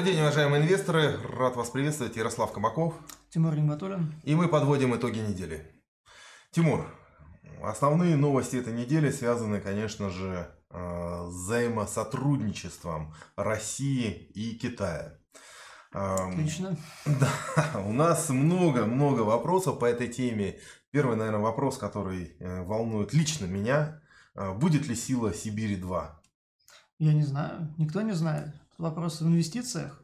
Добрый день, уважаемые инвесторы. Рад вас приветствовать. Ярослав Камаков. Тимур Ниматуллин. И мы подводим итоги недели. Тимур, основные новости этой недели связаны, конечно же, э, с взаимосотрудничеством России и Китая. Эм, Отлично. Да, у нас много-много вопросов по этой теме. Первый, наверное, вопрос, который э, волнует лично меня. Э, будет ли сила Сибири-2? Я не знаю, никто не знает. Вопрос в инвестициях.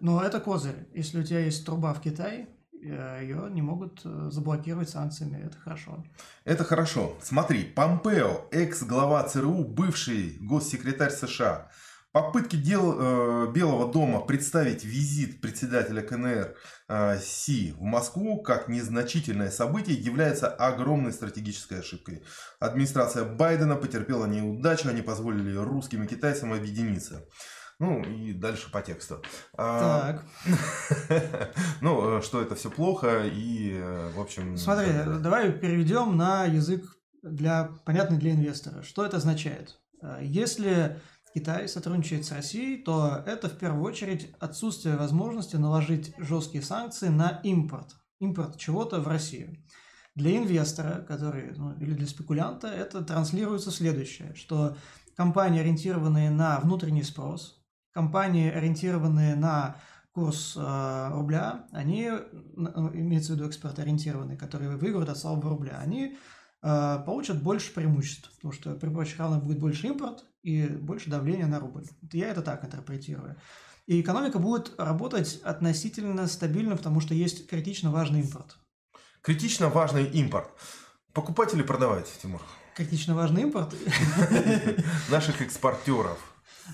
Но это козырь. Если у тебя есть труба в Китае, э, ее не могут заблокировать санкциями. Это хорошо. Это хорошо. Смотри, Помпео, экс-глава ЦРУ, бывший госсекретарь США, Попытки дел э, Белого дома представить визит председателя КНР э, Си в Москву как незначительное событие является огромной стратегической ошибкой. Администрация Байдена потерпела неудачу, они позволили русским и китайцам объединиться. Ну и дальше по тексту. А, так. ну, э, что это все плохо и, э, в общем... Смотри, давай переведем на язык для понятный для инвестора. Что это означает? Э, если Китай сотрудничает с Россией, то это в первую очередь отсутствие возможности наложить жесткие санкции на импорт, импорт чего-то в Россию. Для инвестора, который, ну, или для спекулянта, это транслируется следующее, что компании, ориентированные на внутренний спрос, компании, ориентированные на курс э, рубля, они, имеется в виду экспорт-ориентированные, которые выиграют от слабого рубля, они э, получат больше преимуществ, потому что при прочих равных будет больше импорт, и больше давления на рубль. Я это так интерпретирую. И экономика будет работать относительно стабильно, потому что есть критично важный импорт. Критично важный импорт. Покупать или продавать, Тимур? Критично важный импорт. Наших экспортеров.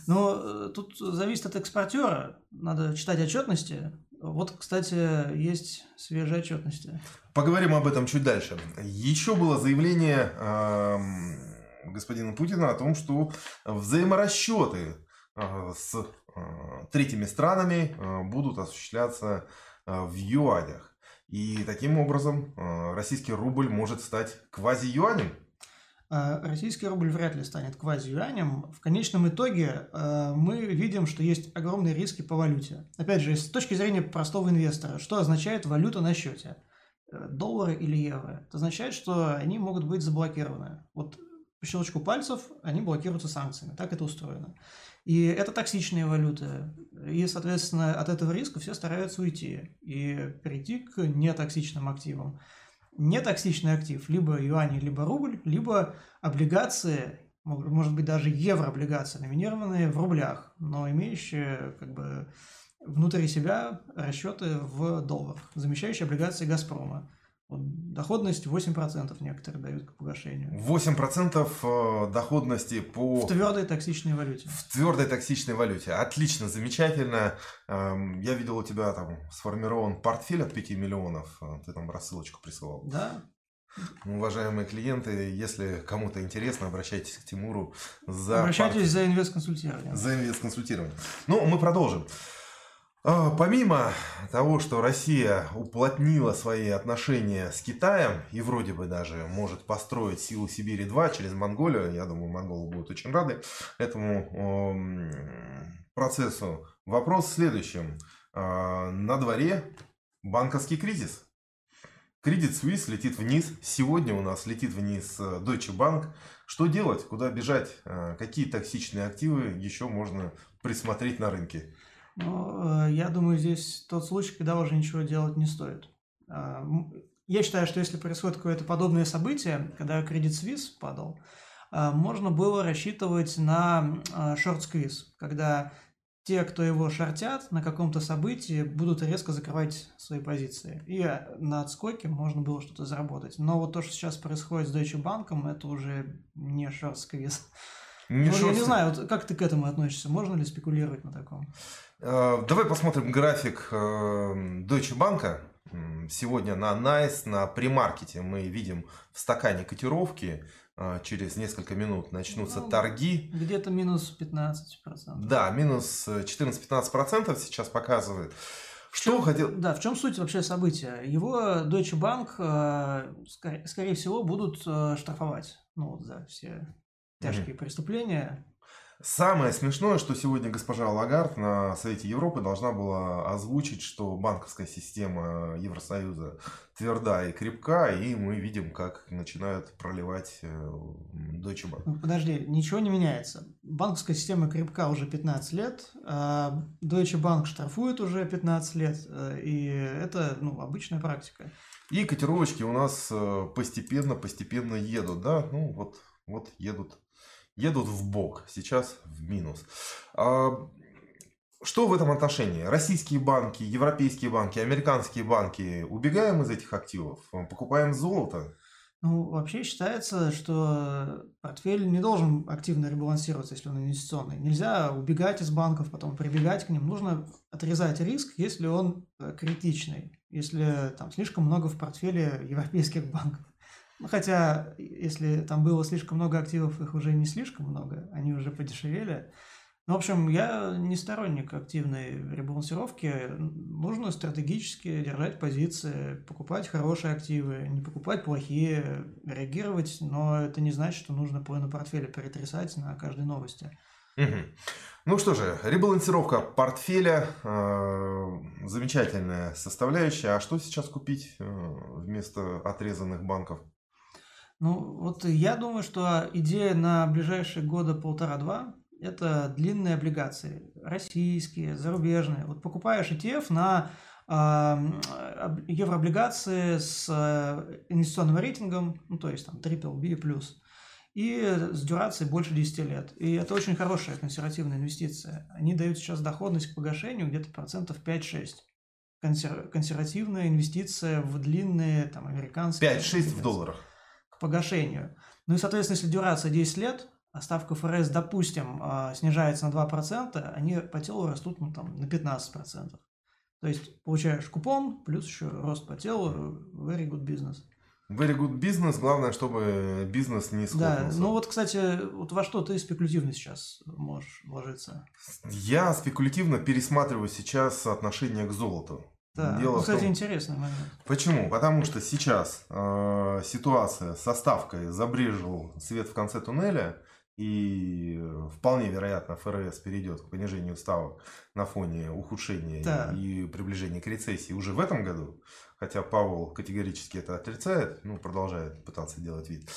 Но э, тут зависит от экспортера. Надо читать отчетности. Вот, кстати, есть свежие отчетности. Поговорим об этом чуть дальше. Еще было заявление господина Путина о том, что взаиморасчеты э, с э, третьими странами э, будут осуществляться в юанях. И таким образом российский рубль может стать квази-юанем. Российский рубль вряд ли станет квази-юанем. В конечном итоге мы видим, что есть огромные риски по валюте. Опять же, с точки зрения простого инвестора, что означает валюта на счете? Доллары или евро? Это означает, что они могут быть заблокированы. Вот по щелчку пальцев они блокируются санкциями. Так это устроено. И это токсичные валюты. И, соответственно, от этого риска все стараются уйти и перейти к нетоксичным активам. Нетоксичный актив либо юани, либо рубль, либо облигации, может быть даже еврооблигации, номинированные в рублях, но имеющие как бы внутри себя расчеты в долларах, замещающие облигации «Газпрома». Доходность 8% некоторые дают к погашению. 8% э, доходности по... В твердой токсичной валюте. В твердой токсичной валюте. Отлично, замечательно. Эм, я видел у тебя там сформирован портфель от 5 миллионов. Э, ты там рассылочку присылал. Да. Уважаемые клиенты, если кому-то интересно, обращайтесь к Тимуру за... Обращайтесь портфель. за инвест-консультирование. За инвест-консультирование. Ну, мы продолжим. А, помимо того, что Россия уплотнила свои отношения с Китаем и вроде бы даже может построить силу Сибири-2 через Монголию, я думаю, монголы будут очень рады этому процессу. Вопрос в следующем. А, на дворе банковский кризис. Кредит Suisse летит вниз. Сегодня у нас летит вниз э, Deutsche Bank. Что делать? Куда бежать? А, какие токсичные активы еще можно присмотреть на рынке? Но э, я думаю, здесь тот случай, когда уже ничего делать не стоит. А, я считаю, что если происходит какое-то подобное событие, когда кредит Suisse падал, а, можно было рассчитывать на шорт-сквиз, когда те, кто его шортят на каком-то событии, будут резко закрывать свои позиции. И на отскоке можно было что-то заработать. Но вот то, что сейчас происходит с Deutsche Bank, это уже не шорт-сквиз. Не ну, я не знаю, вот как ты к этому относишься? Можно ли спекулировать на таком? Э, давай посмотрим график э, Deutsche Bank. Сегодня на NICE, на премаркете мы видим в стакане котировки. Э, через несколько минут начнутся ну, торги. Где-то минус 15%. Да, минус 14-15% сейчас показывает. Что чем, хотел? Да, в чем суть вообще события? Его Deutsche Bank, скорее, скорее всего, будут штрафовать ну, за все тяжкие mm-hmm. преступления. Самое смешное, что сегодня госпожа Лагард на Совете Европы должна была озвучить, что банковская система Евросоюза тверда и крепка, и мы видим, как начинают проливать э, Deutsche Bank. Ну, подожди, ничего не меняется. Банковская система крепка уже 15 лет, а Deutsche Bank штрафует уже 15 лет, э, и это ну, обычная практика. И котировочки у нас постепенно-постепенно э, едут, да, ну вот, вот едут едут в бок, сейчас в минус. А, что в этом отношении? Российские банки, европейские банки, американские банки, убегаем из этих активов, покупаем золото? Ну, вообще считается, что портфель не должен активно ребалансироваться, если он инвестиционный. Нельзя убегать из банков, потом прибегать к ним. Нужно отрезать риск, если он э, критичный, если там слишком много в портфеле европейских банков. Ну, хотя, если там было слишком много активов, их уже не слишком много, они уже подешевели. Ну, в общем, я не сторонник активной ребалансировки. Нужно стратегически держать позиции, покупать хорошие активы, не покупать плохие, реагировать, но это не значит, что нужно половину портфеля перетрясать на каждой новости. Угу. Ну что же, ребалансировка портфеля э, замечательная составляющая. А что сейчас купить э, вместо отрезанных банков? Ну, вот я думаю, что идея на ближайшие года полтора-два – это длинные облигации, российские, зарубежные. Вот покупаешь ETF на еврооблигации с э, инвестиционным рейтингом, ну, то есть там BBB+, и с дюрацией больше 10 лет. И это очень хорошая консервативная инвестиция. Они дают сейчас доходность к погашению где-то процентов 5-6 консер... консервативная инвестиция в длинные там американские... 5-6 в долларах погашению. Ну и, соответственно, если дюрация 10 лет, а ставка ФРС, допустим, а, снижается на 2%, они по телу растут ну, там, на 15%. То есть получаешь купон, плюс еще рост по телу, very good business. Very good business, главное, чтобы бизнес не схлопнулся. Да, ну вот, кстати, вот во что ты спекулятивно сейчас можешь вложиться? Я спекулятивно пересматриваю сейчас отношение к золоту. Да, Дело кстати, том... интересный момент. Почему? Потому что сейчас э, ситуация со ставкой забрежил свет в конце туннеля, и вполне вероятно ФРС перейдет к понижению ставок на фоне ухудшения да. и приближения к рецессии уже в этом году. Хотя Павел категорически это отрицает, ну, продолжает пытаться делать вид.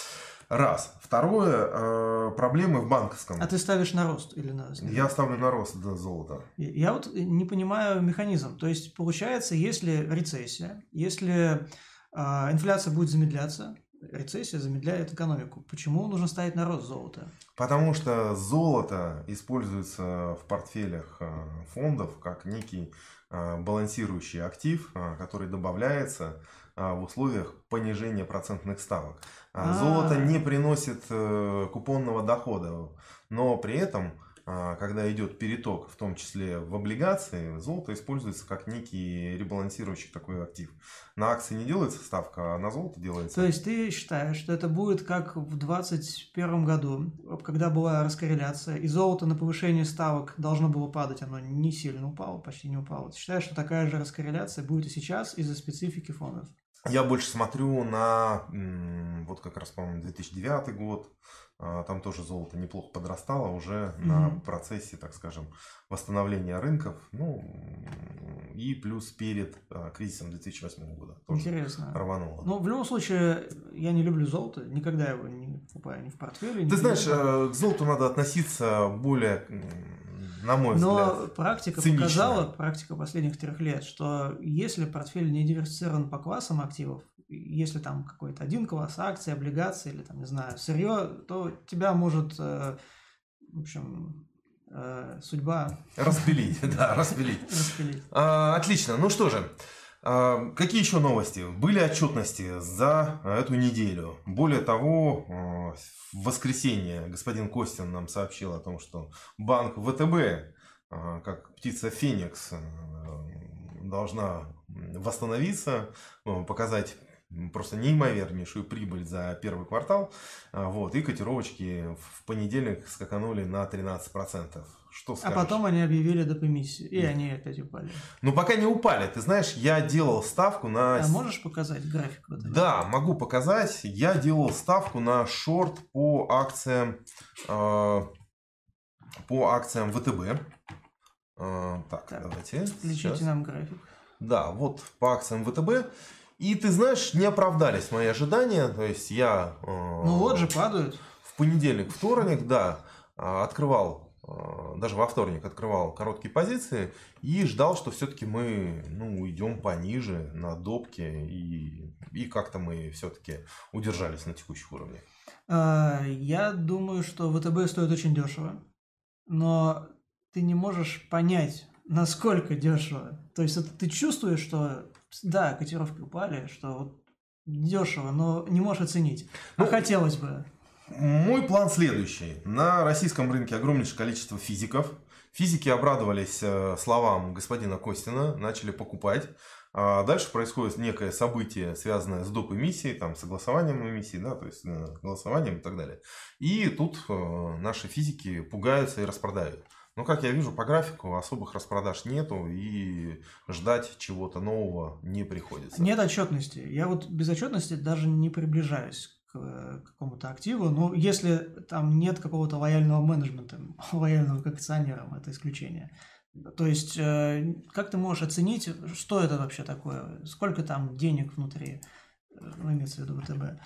Раз. Второе, э, проблемы в банковском. А ты ставишь на рост или на снижение? Я ставлю на рост да, золота. Я вот не понимаю механизм. То есть, получается, если рецессия, если э, инфляция будет замедляться, рецессия замедляет экономику. Почему нужно ставить на рост золота? Потому что золото используется в портфелях э, фондов как некий э, балансирующий актив, э, который добавляется в условиях понижения процентных ставок. А. Золото не приносит э, купонного дохода, но при этом, а, когда идет переток, в том числе в облигации, золото используется как некий ребалансирующий такой актив. На акции не делается ставка, а на золото делается. То есть ты считаешь, что это будет как в 2021 году, когда была раскорреляция, и золото на повышение ставок должно было падать, оно не сильно упало, почти не упало. Ты считаешь, что такая же раскорреляция будет и сейчас из-за специфики фондов? Я больше смотрю на, вот как раз, по-моему, 2009 год. А, там тоже золото неплохо подрастало уже mm-hmm. на процессе, так скажем, восстановления рынков. Ну, и плюс перед а, кризисом 2008 года тоже Интересно. рвануло. Ну, в любом случае, я не люблю золото. Никогда его не покупаю ни в портфеле. Ты знаешь, э, к золоту надо относиться более на мой Но взгляд. практика цинично. показала, практика последних трех лет, что если портфель не диверсифицирован по классам активов, если там какой-то один класс акций, облигаций или там, не знаю, сырье, то тебя может, э, в общем, э, судьба... Распилить, да, распилить. Распилить. А, отлично, ну что же, какие еще новости? Были отчетности за эту неделю. Более того, а, в воскресенье господин Костин нам сообщил о том, что банк ВТБ, а, как птица Феникс, должна восстановиться, показать просто неимовернейшую прибыль за первый квартал. Вот, и котировочки в понедельник скаканули на 13%. Что а скажешь? А потом они объявили депомиссию, и они опять упали. Ну, пока не упали. Ты знаешь, я делал ставку на... А можешь показать график? Вот да, могу показать. Я делал ставку на шорт по акциям... Э, по акциям ВТБ. А, так, Так, давайте. Включите сейчас. нам график. Да, вот по акциям ВТБ. И ты знаешь, не оправдались мои ожидания. То есть я э, Ну вот же падают. в понедельник, вторник, да, открывал, даже во вторник открывал короткие позиции и ждал, что все-таки мы ну, уйдем пониже на допке и, и как-то мы все-таки удержались на текущих уровнях. А, Я думаю, что ВТБ стоит очень дешево, но ты не можешь понять, насколько дешево. То есть это ты чувствуешь, что да, котировки упали, что вот дешево, но не можешь оценить. А Ну, хотелось бы. Мой план следующий. На российском рынке огромнейшее количество физиков. Физики обрадовались э, словам господина Костина, начали покупать. А дальше происходит некое событие, связанное с доп. эмиссией, там, согласованием эмиссии, да, то есть э, голосованием и так далее. И тут э, наши физики пугаются и распродают. Но, как я вижу по графику, особых распродаж нету и ждать чего-то нового не приходится. Нет отчетности. Я вот без отчетности даже не приближаюсь к э, какому-то активу. Но если там нет какого-то лояльного менеджмента, лояльного к акционерам, это исключение. То есть, э, как ты можешь оценить, что это вообще такое? Сколько там денег внутри? э, Ну, имеется в виду ВТБ.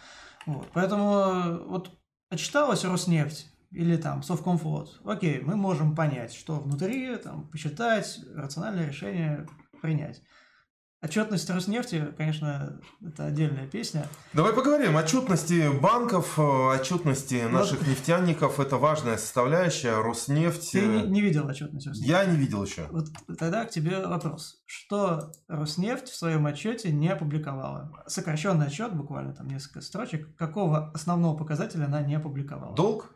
Вот. Поэтому вот отчиталась Роснефть или там Совкомфлот. Окей, мы можем понять, что внутри, там, посчитать, рациональное решение принять. Отчетность Роснефти, конечно, это отдельная песня. Давай поговорим. Отчетности банков, э, отчетности наших нефтяников – это важная составляющая. Роснефть. Ты не, э, не видел отчетность Роснефти? Я не видел еще. Вот тогда к тебе вопрос. Что Роснефть в своем отчете не опубликовала? Сокращенный отчет, буквально там несколько строчек. Какого основного показателя она не опубликовала? Долг?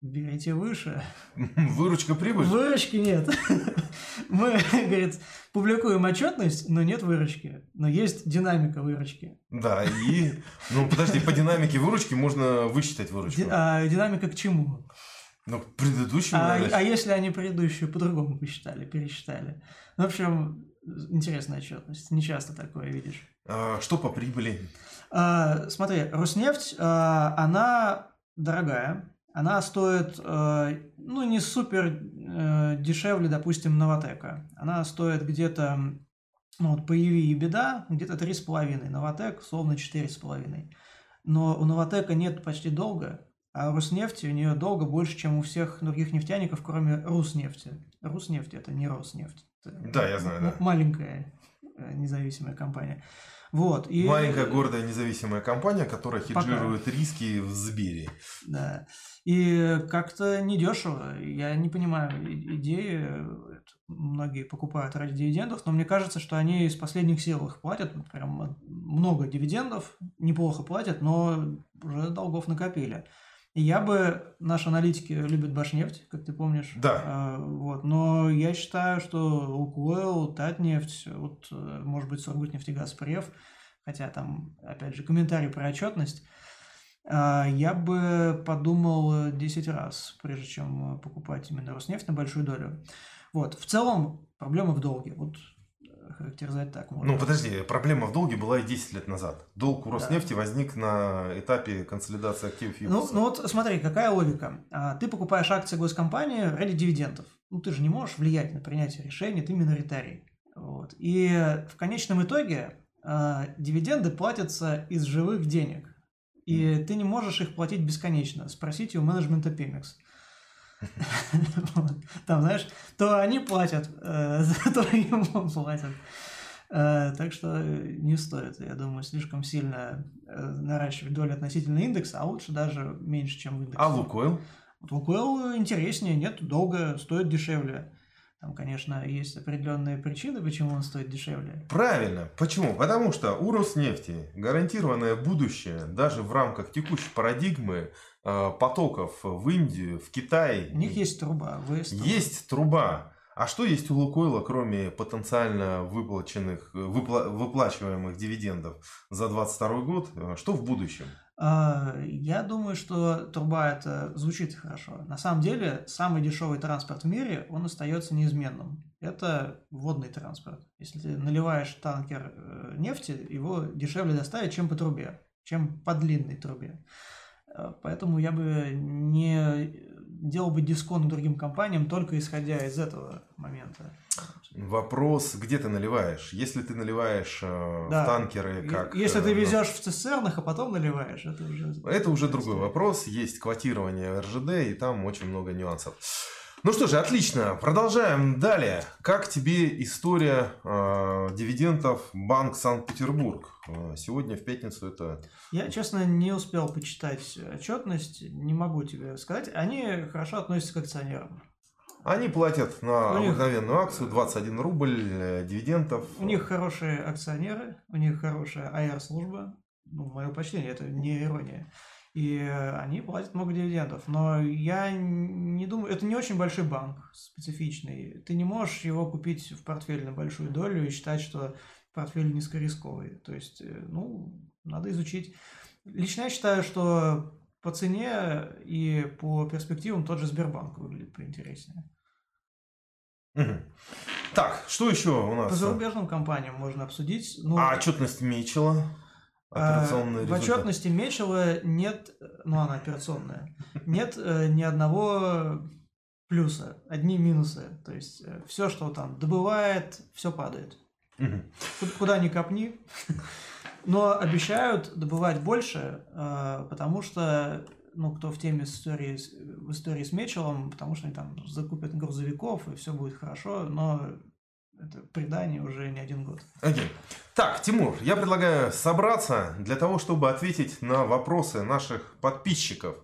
Берите выше. Выручка, прибыль? Выручки нет. Мы, говорит, публикуем отчетность, но нет выручки. Но есть динамика выручки. Да, и... Ну, подожди, по динамике выручки можно высчитать выручку. А динамика к чему? Ну, к предыдущему, А, а если они предыдущую по-другому посчитали, пересчитали? Ну, в общем, интересная отчетность. Не часто такое видишь. А, Что по прибыли? А, смотри, Роснефть, а, она дорогая. Она стоит, э, ну, не супер э, дешевле, допустим, Новотека. Она стоит где-то, ну, вот по EV и беда, где-то 3,5. Новотек, словно 4,5. Но у Новотека нет почти долга, а Роснефти у нее долго больше, чем у всех других нефтяников, кроме Руснефти. Руснефть это не Роснефть. Это Да, я знаю, да. Маленькая независимая компания. Вот. И... Маленькая гордая независимая компания, которая Пока. хеджирует риски в Сбере. Да. И как-то недешево. Я не понимаю идеи. Многие покупают ради дивидендов, но мне кажется, что они из последних сил их платят. Прям много дивидендов, неплохо платят, но уже долгов накопили. Я бы, наши аналитики любят Башнефть, как ты помнишь. Да. А, вот, но я считаю, что Лукойл, Татнефть, вот, э, может быть, Сургутнефтегаз, Прев, хотя там, опять же, комментарий про отчетность, а, я бы подумал 10 раз, прежде чем э, покупать именно Роснефть на большую долю. Вот, в целом, проблема в долге. Вот характеризовать так можно. Ну, подожди, проблема в долге была и 10 лет назад. Долг у Роснефти возник на этапе консолидации активов Ну, ЮКОСа. ну вот смотри, какая логика. А, Ты покупаешь акции госкомпании ради дивидендов. Ну, ты же не можешь влиять на принятие решений, ты миноритарий. Вот. И в конечном итоге а, дивиденды платятся из живых денег. И ты не можешь их платить бесконечно. Спросите у менеджмента Pemex. Там, знаешь, то они платят, э, то ему платят. Э, Так что не стоит, я думаю, слишком сильно э, наращивать долю относительно индекса, а лучше даже меньше, чем в индексе. А Лукойл? Вот Лукойл интереснее, нет, долго стоит дешевле. Там, конечно, есть определенные причины, почему он стоит дешевле. Правильно. Почему? Потому что у Роснефти гарантированное будущее даже в рамках текущей парадигмы э, потоков в Индию, в Китай. У них есть труба, ВС. труба. Есть труба. А что есть у Лукойла, кроме потенциально выплаченных, выпла- выплачиваемых дивидендов за 2022 год? Э, Что в будущем? А, Я думаю, что труба это звучит хорошо. На самом деле, самый дешевый транспорт в мире, он остается неизменным. Это водный транспорт. Если ты наливаешь танкер э, нефти, его дешевле доставить, чем по трубе, чем по длинной трубе. Э, Поэтому я бы не делал бы дисконт другим компаниям только исходя из этого момента. Вопрос, где ты наливаешь? Если ты наливаешь э, Да. в танкеры, как... Если э, ты ну, везешь в цистернах, а потом наливаешь, это уже... Это уже другой вопрос. Есть квотирование РЖД, и там очень много нюансов. Ну что же, отлично. Продолжаем далее. Как тебе история э, дивидендов Банк Санкт-Петербург? Э, Сегодня в пятницу это... Я, честно, не успел почитать отчетность, не могу тебе сказать. Они хорошо относятся к акционерам. Они платят на У них- обыкновенную акцию 21 рубль э, дивидендов. У них хорошие акционеры, у них хорошая AR-служба. Ну, мое почтение, это не ирония. И они платят много дивидендов. Но я не думаю... Это не очень большой банк, специфичный. Ты не можешь его купить в портфель на большую долю и считать, что портфель низкорисковый. То есть, э, ну, надо изучить. Лично я считаю, что по цене и по перспективам тот же Сбербанк выглядит поинтереснее. Так, что еще у По нас? зарубежным компаниям можно обсудить. Ну, А отчетность Мечела? Операционный А, В результат. отчетности Мечева нет, ну она операционная, нет э, ни одного плюса, одни минусы. То есть все, что там добывает, все падает. Куда ни копни. Но обещают добывать больше, э, потому что, ну, кто в теме истории, в истории с Мечелом, потому что они там закупят грузовиков, и все будет хорошо, но это предание уже не один год. Окей. Так, Тимур, я предлагаю собраться для того, чтобы ответить на вопросы наших подписчиков.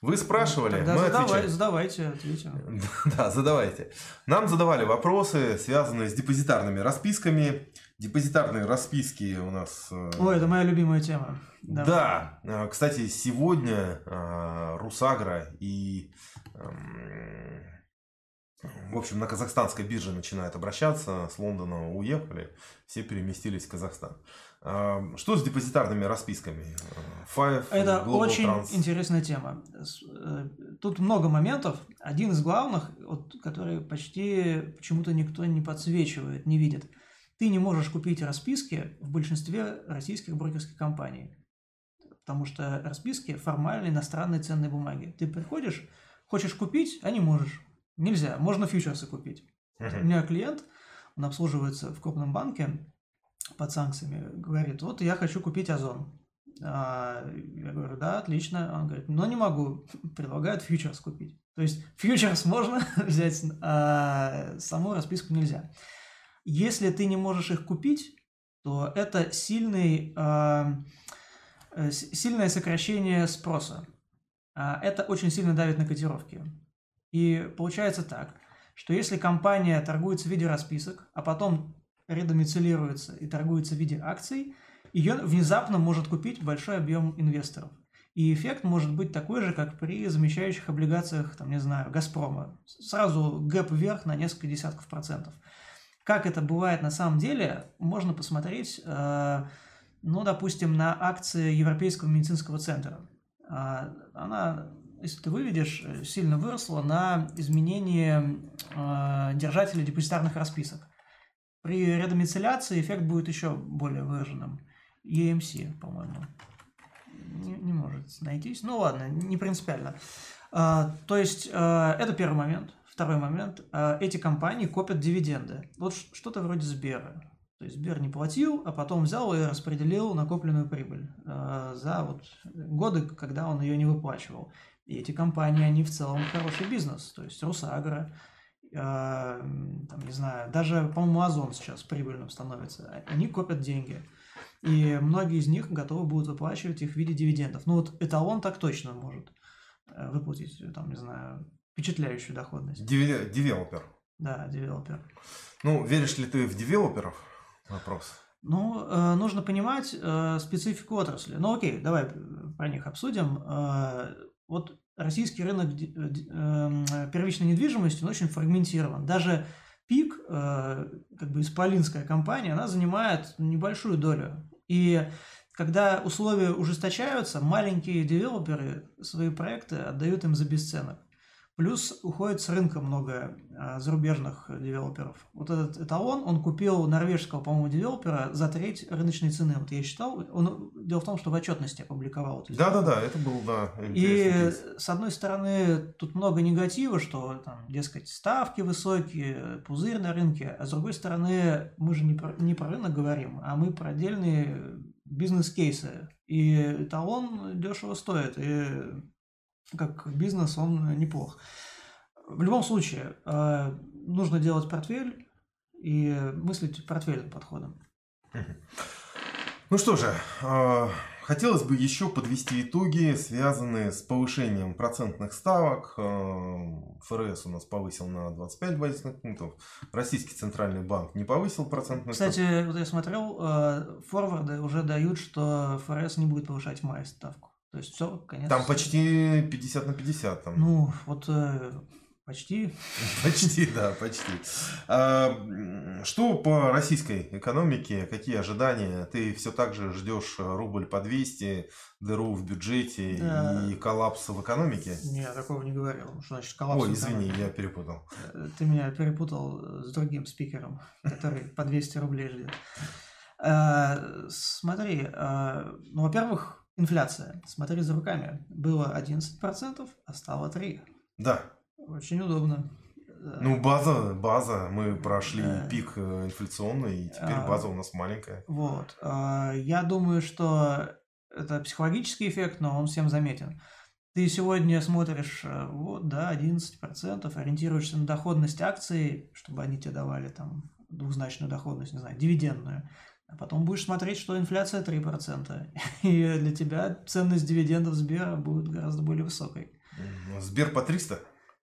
Вы спрашивали, Тогда мы задавай- отвечаем. задавайте, ответим. Да, задавайте. Нам задавали вопросы, связанные с депозитарными расписками. Депозитарные расписки у нас... э, Ой, это моя любимая тема. Да. Э, Кстати, сегодня э, Русагра и... В общем, на казахстанской бирже начинают обращаться, с Лондона уехали, все переместились в Казахстан. Э, Что с депозитарными расписками? Э, Five, Это Global очень Trans. интересная тема. Э, Тут много моментов. Один из главных, вот, который почти почему-то никто не подсвечивает, не видит. Ты не можешь купить расписки в большинстве российских брокерских компаний. Потому что расписки формально иностранные ценные бумаги. Ты приходишь, хочешь купить, а не можешь. Нельзя. Можно фьючерсы купить. У Мгм. меня клиент, он обслуживается в крупном банке под санкциями, говорит, вот я хочу купить Озон. А, Я говорю, да, отлично. Он говорит, но не могу. Предлагают фьючерс купить. То есть фьючерс можно взять, а саму расписку нельзя. Если ты не можешь их купить, то это сильный, а, э, сильное сокращение спроса. А Это очень сильно давит на котировки. И получается так, что если компания торгуется в виде расписок, а потом редомицилируется и торгуется в виде акций, ее внезапно может купить большой объем инвесторов. И эффект может быть такой же, как при замещающих облигациях, там, не знаю, Газпрома. Сразу гэп вверх на несколько десятков процентов. Как это бывает на самом деле, можно посмотреть, э, ну, допустим, на акции Европейского медицинского центра. А, Она, если ты выведешь, э, сильно выросла на изменение э, держателя депозитарных расписок. При редомицеляции эффект будет еще более выраженным. EMC, по-моему. Не, не может найтись. Ну ладно, не принципиально. А, то есть, а, это первый момент. Второй момент. А, эти компании копят дивиденды. Вот что-то вроде Сбера. То есть Сбер не платил, а потом взял и распределил накопленную прибыль а, за вот годы, когда он ее не выплачивал. И эти компании, они в целом хороший бизнес. То есть Русагро, а, м, там, не знаю, даже, по-моему, Озон сейчас прибыльным становится. Они копят деньги. И многие из них готовы будут выплачивать их в виде дивидендов. Ну вот Эталон так точно может э, выплатить, э, там, не знаю, впечатляющую доходность. Диви- Девелопер. Да, девелопер. Ну, веришь ли ты в девелоперов? Вопрос. Ну, э, нужно понимать э, специфику отрасли. Ну, окей, давай э, про них обсудим. Э, вот российский рынок э, ди- э, первичной недвижимости, он очень фрагментирован. Даже ПИК, э, как бы исполинская компания, она занимает небольшую долю. И когда условия ужесточаются, маленькие девелоперы свои проекты отдают им за бесценок. Плюс уходит с рынка много а, зарубежных девелоперов. Вот этот эталон, он купил норвежского, по-моему, девелопера за треть рыночной цены. Вот я считал, он, дело в том, что в отчетности опубликовал. Да-да-да, это был, да, И, с одной стороны, тут много негатива, что, там, дескать, ставки высокие, пузырь на рынке, а с другой стороны, мы же не про, не про рынок говорим, а мы про отдельные бизнес-кейсы. И эталон дешево стоит, и как бизнес он неплох. В любом случае, э, нужно делать портфель и мыслить портфельным подходом. Ну что же, э, хотелось бы еще подвести итоги, связанные с повышением процентных ставок. Э, ФРС у нас повысил на 25 базисных пунктов. Российский центральный банк не повысил процентную ставку. Кстати, вот я смотрел, форварды уже дают, что ФРС не будет повышать в мае ставку. То есть все, конец. Там почти 50 на 50. Там. Ну, вот э, почти. Почти, да, почти. А, что по российской экономике, какие ожидания? Ты все так же ждешь рубль по 200, дыру в бюджете да. и коллапс в экономике? Нет, такого не говорил. Что значит коллапс Ой, извини, я перепутал. Э, ты меня перепутал с другим спикером, который по 200 рублей ждет. Смотри, ну, во-первых, Инфляция. Смотри за руками. Было 11%, а стало 3%. Да. Очень удобно. Ну, база, база. Мы прошли э, пик э, инфляционный, и теперь а, база у нас маленькая. Вот. А, я думаю, что это психологический эффект, но он всем заметен. Ты сегодня смотришь, э, вот, да, 11%, ориентируешься на доходность акций, чтобы они тебе давали там двузначную доходность, не знаю, дивидендную. А потом будешь смотреть, что инфляция 3%. И для тебя ценность дивидендов Сбера будет гораздо более высокой. Сбер по 300?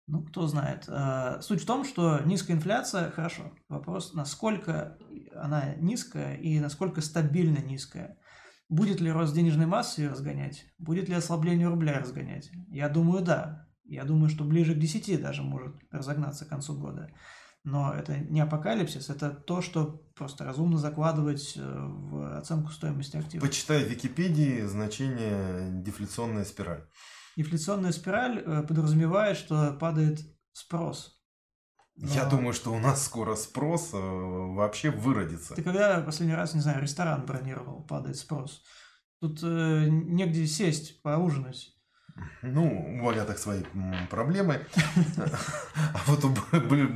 Ну, кто знает. А, суть в том, что низкая инфляция – хорошо. Вопрос, насколько она низкая и насколько стабильно низкая. Будет ли рост денежной массы ее разгонять? Будет ли ослабление рубля разгонять? Я думаю, да. Я думаю, что ближе к 10 даже может разогнаться к концу года. Но это не апокалипсис, это то, что просто разумно закладывать э, в оценку стоимости активов. Почитай в Википедии значение дефляционная спираль. Дефляционная спираль э, подразумевает, что падает спрос. Но... Я думаю, что у нас скоро спрос э, вообще выродится. Ты когда последний раз, не знаю, ресторан бронировал, падает спрос? Тут э, негде сесть, поужинать. Ну, у так свои проблемы. А вот у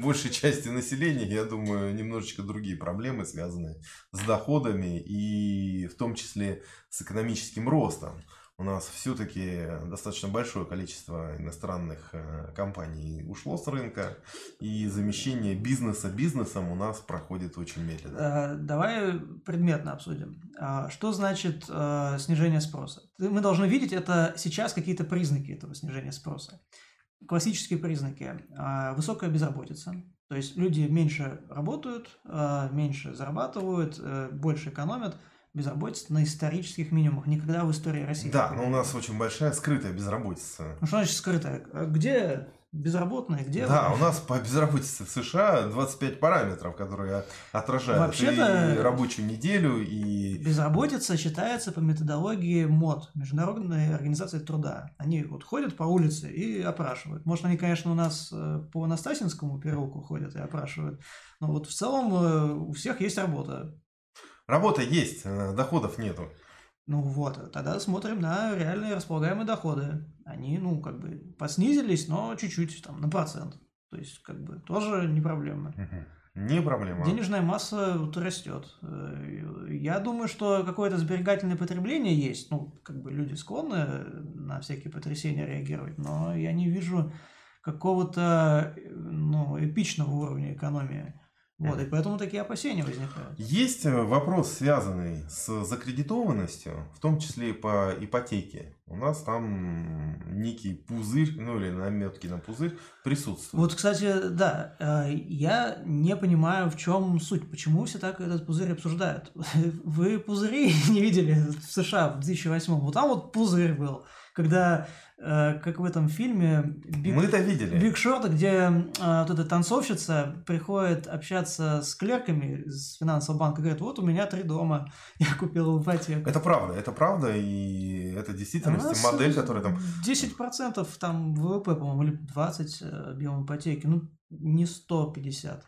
большей части населения, я думаю, немножечко другие проблемы, связанные с доходами и в том числе с экономическим ростом у нас все-таки достаточно большое количество иностранных э, компаний ушло с рынка, и замещение бизнеса бизнесом у нас проходит очень медленно. Э, давай предметно обсудим. А что значит э, снижение спроса? Мы должны видеть это сейчас какие-то признаки этого снижения спроса. Классические признаки. Высокая безработица, то есть люди меньше работают, меньше зарабатывают, больше экономят – безработица на исторических минимумах. Никогда в истории России. Да, но у нас очень большая скрытая безработица. Ну что значит скрытая? А где безработные, где... Да, у нас по безработице в США 25 параметров, которые отражают Вообще-то и рабочую неделю, и... Безработица считается по методологии МОД, Международной организации труда. Они вот ходят по улице и опрашивают. Может, они, конечно, у нас э, по Настасинскому переулку ходят и опрашивают, но вот в целом э, у всех есть работа. Работа есть, э, доходов нету. Ну вот, тогда смотрим на реальные располагаемые доходы. Они, ну, как бы поснизились, но чуть-чуть, там, на процент. То есть, как бы, тоже не проблема. Не проблема. Денежная масса вот растет. Э, я думаю, что какое-то сберегательное потребление есть. Ну, как бы люди склонны на всякие потрясения реагировать, но я не вижу какого-то ну, эпичного уровня экономии. Вот, и поэтому такие опасения возникают. Есть э, вопрос, связанный с закредитованностью, в том числе по ипотеке. У нас там некий пузырь, ну или наметки на пузырь присутствуют. Вот, кстати, да, э, я не понимаю, в чем суть, почему все так этот пузырь обсуждают. Вы пузыри не видели в США в 2008 Вот там вот пузырь был когда Э, как в этом фильме Big, Мы это видели. Big Short, где э, вот эта танцовщица приходит общаться с клерками из финансового банка, говорит, вот у меня три дома, я купил ипотеку. Это правда, это правда, и это действительно модель, которая там... 10% там ВВП, по-моему, или 20 э, объем ипотеки, ну не 150.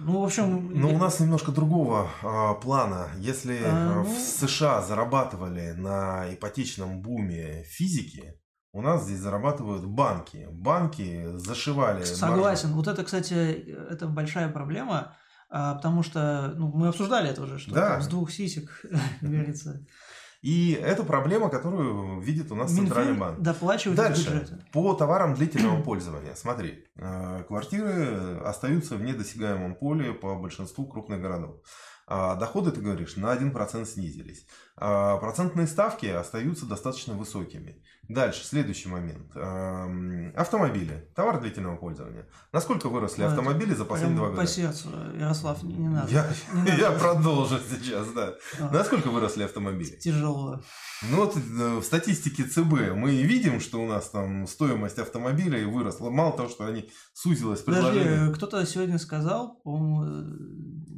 Ну, в общем... Но я... у нас немножко другого а, плана. Если а, ну... в США зарабатывали на ипотечном буме физики, у нас здесь зарабатывают банки. Банки зашивали... Согласен. Маржу. Вот это, кстати, это большая проблема, а, потому что ну, мы обсуждали это уже, что да. с двух сисек, говорится. И это проблема, которую видит у нас Минфин Центральный банк. доплачивает Дальше, по товарам длительного пользования. Смотри, э, квартиры остаются в недосягаемом поле по большинству крупных городов. А доходы, ты говоришь, на 1% снизились. А процентные ставки остаются достаточно высокими. Дальше, следующий момент. Автомобили. Товар длительного пользования. Насколько выросли ну, автомобили за последние два года? По сердцу, Ярослав, не, не надо. Я, не надо. я продолжу сейчас, да. А. Насколько выросли автомобили? Тяжело. Ну вот э, в статистике ЦБ мы видим, что у нас там стоимость автомобилей выросла. Мало того, что они сузилась предложение. Подожди, кто-то сегодня сказал, по-моему, э,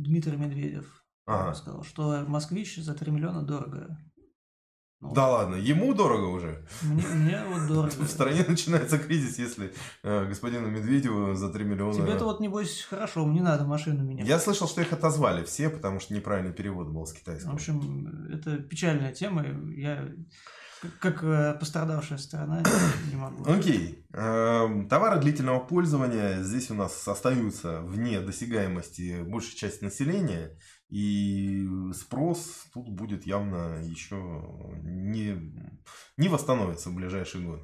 Дмитрий Медведев, Ага. сказал, что москвич за 3 миллиона дорого. Ну, да ладно, ему дорого уже. Мне, мне вот дорого. В стране начинается кризис, если э, господину Медведеву за 3 миллиона... Тебе это вот, небось, хорошо, не надо машину менять. Я слышал, что их отозвали все, потому что неправильный перевод был с китайского. В общем, это печальная тема. Я как э, пострадавшая сторона не могу. Окей. Эм, товары длительного пользования здесь у нас остаются вне досягаемости большей части населения. И спрос тут будет явно еще не, не восстановится в ближайший год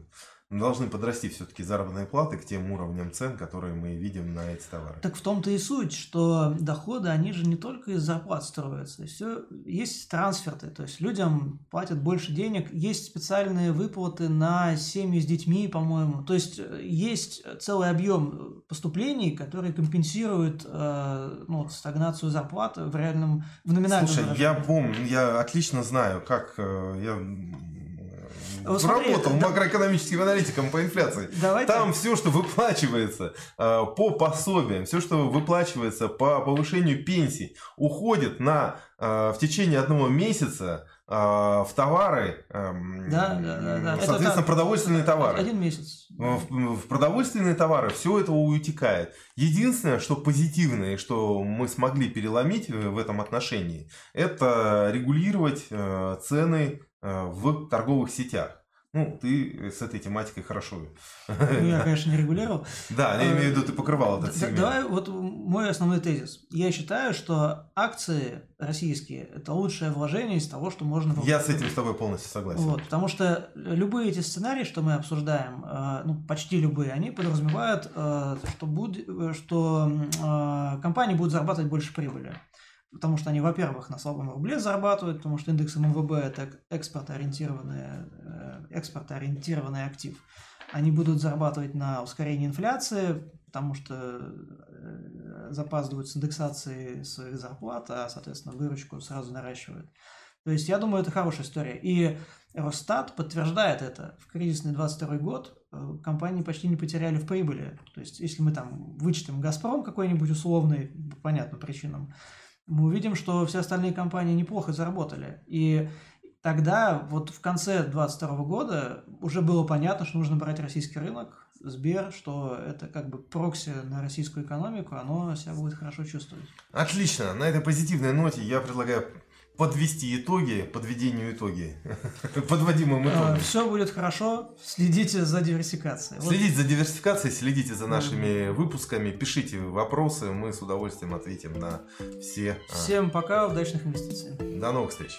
должны подрасти все-таки заработные платы к тем уровням цен, которые мы видим на эти товары. Так в том-то и суть, что доходы, они же не только из зарплат строятся. Все, есть трансферты, то есть людям платят больше денег, есть специальные выплаты на семьи с детьми, по-моему. То есть э, есть целый объем поступлений, которые компенсируют э, ну, стагнацию зарплат в реальном, в номинальном Слушай, выражении. я помню, я отлично знаю, как э, я вот работал да, макроэкономическим аналитиком по инфляции. Давайте. Там все, что выплачивается э, по пособиям, все, что выплачивается по повышению пенсий, уходит на э, в течение одного месяца э, в товары, э, да, да, да, да. соответственно, это, продовольственные товары. Один месяц. В, в продовольственные товары все это утекает. Единственное, что позитивное, что мы смогли переломить в этом отношении, это регулировать э, цены Э, в торговых сетях. Ну, ты с этой тематикой хорошо. Ну, я, конечно, не регулировал. Да, я имею в виду, ты покрывал этот сегмент. Давай, вот мой основной тезис. Я считаю, что акции российские – это лучшее вложение из того, что можно... Я с этим с тобой полностью согласен. Вот, потому что любые эти сценарии, что мы обсуждаем, э, ну, почти любые, они подразумевают, э, что, буд... что компании будут зарабатывать больше прибыли потому что они, во-первых, на слабом рубле зарабатывают, потому что индекс МВБ – это экспортоориентированный, э, экспортоориентированный актив. Они будут зарабатывать на ускорении инфляции, потому что э, запаздывают с индексацией своих зарплат, а, соответственно, выручку сразу наращивают. То есть, я думаю, это хорошая история. И Росстат подтверждает это. В кризисный 22 год э, компании почти не потеряли в прибыли. То есть, если мы там вычтем «Газпром» какой-нибудь условный, по понятным причинам, мы увидим, что все остальные компании неплохо заработали. И тогда, вот в конце 2022 года, уже было понятно, что нужно брать российский рынок, Сбер, что это как бы прокси на российскую экономику, оно себя будет хорошо чувствовать. Отлично. На этой позитивной ноте я предлагаю подвести итоги, подведению итоги, подводимым итогам. Все будет хорошо, следите за диверсификацией. Следите за диверсификацией, следите за нашими выпусками, пишите вопросы, мы с удовольствием ответим на все. А, Всем пока, удачных инвестиций. До новых встреч.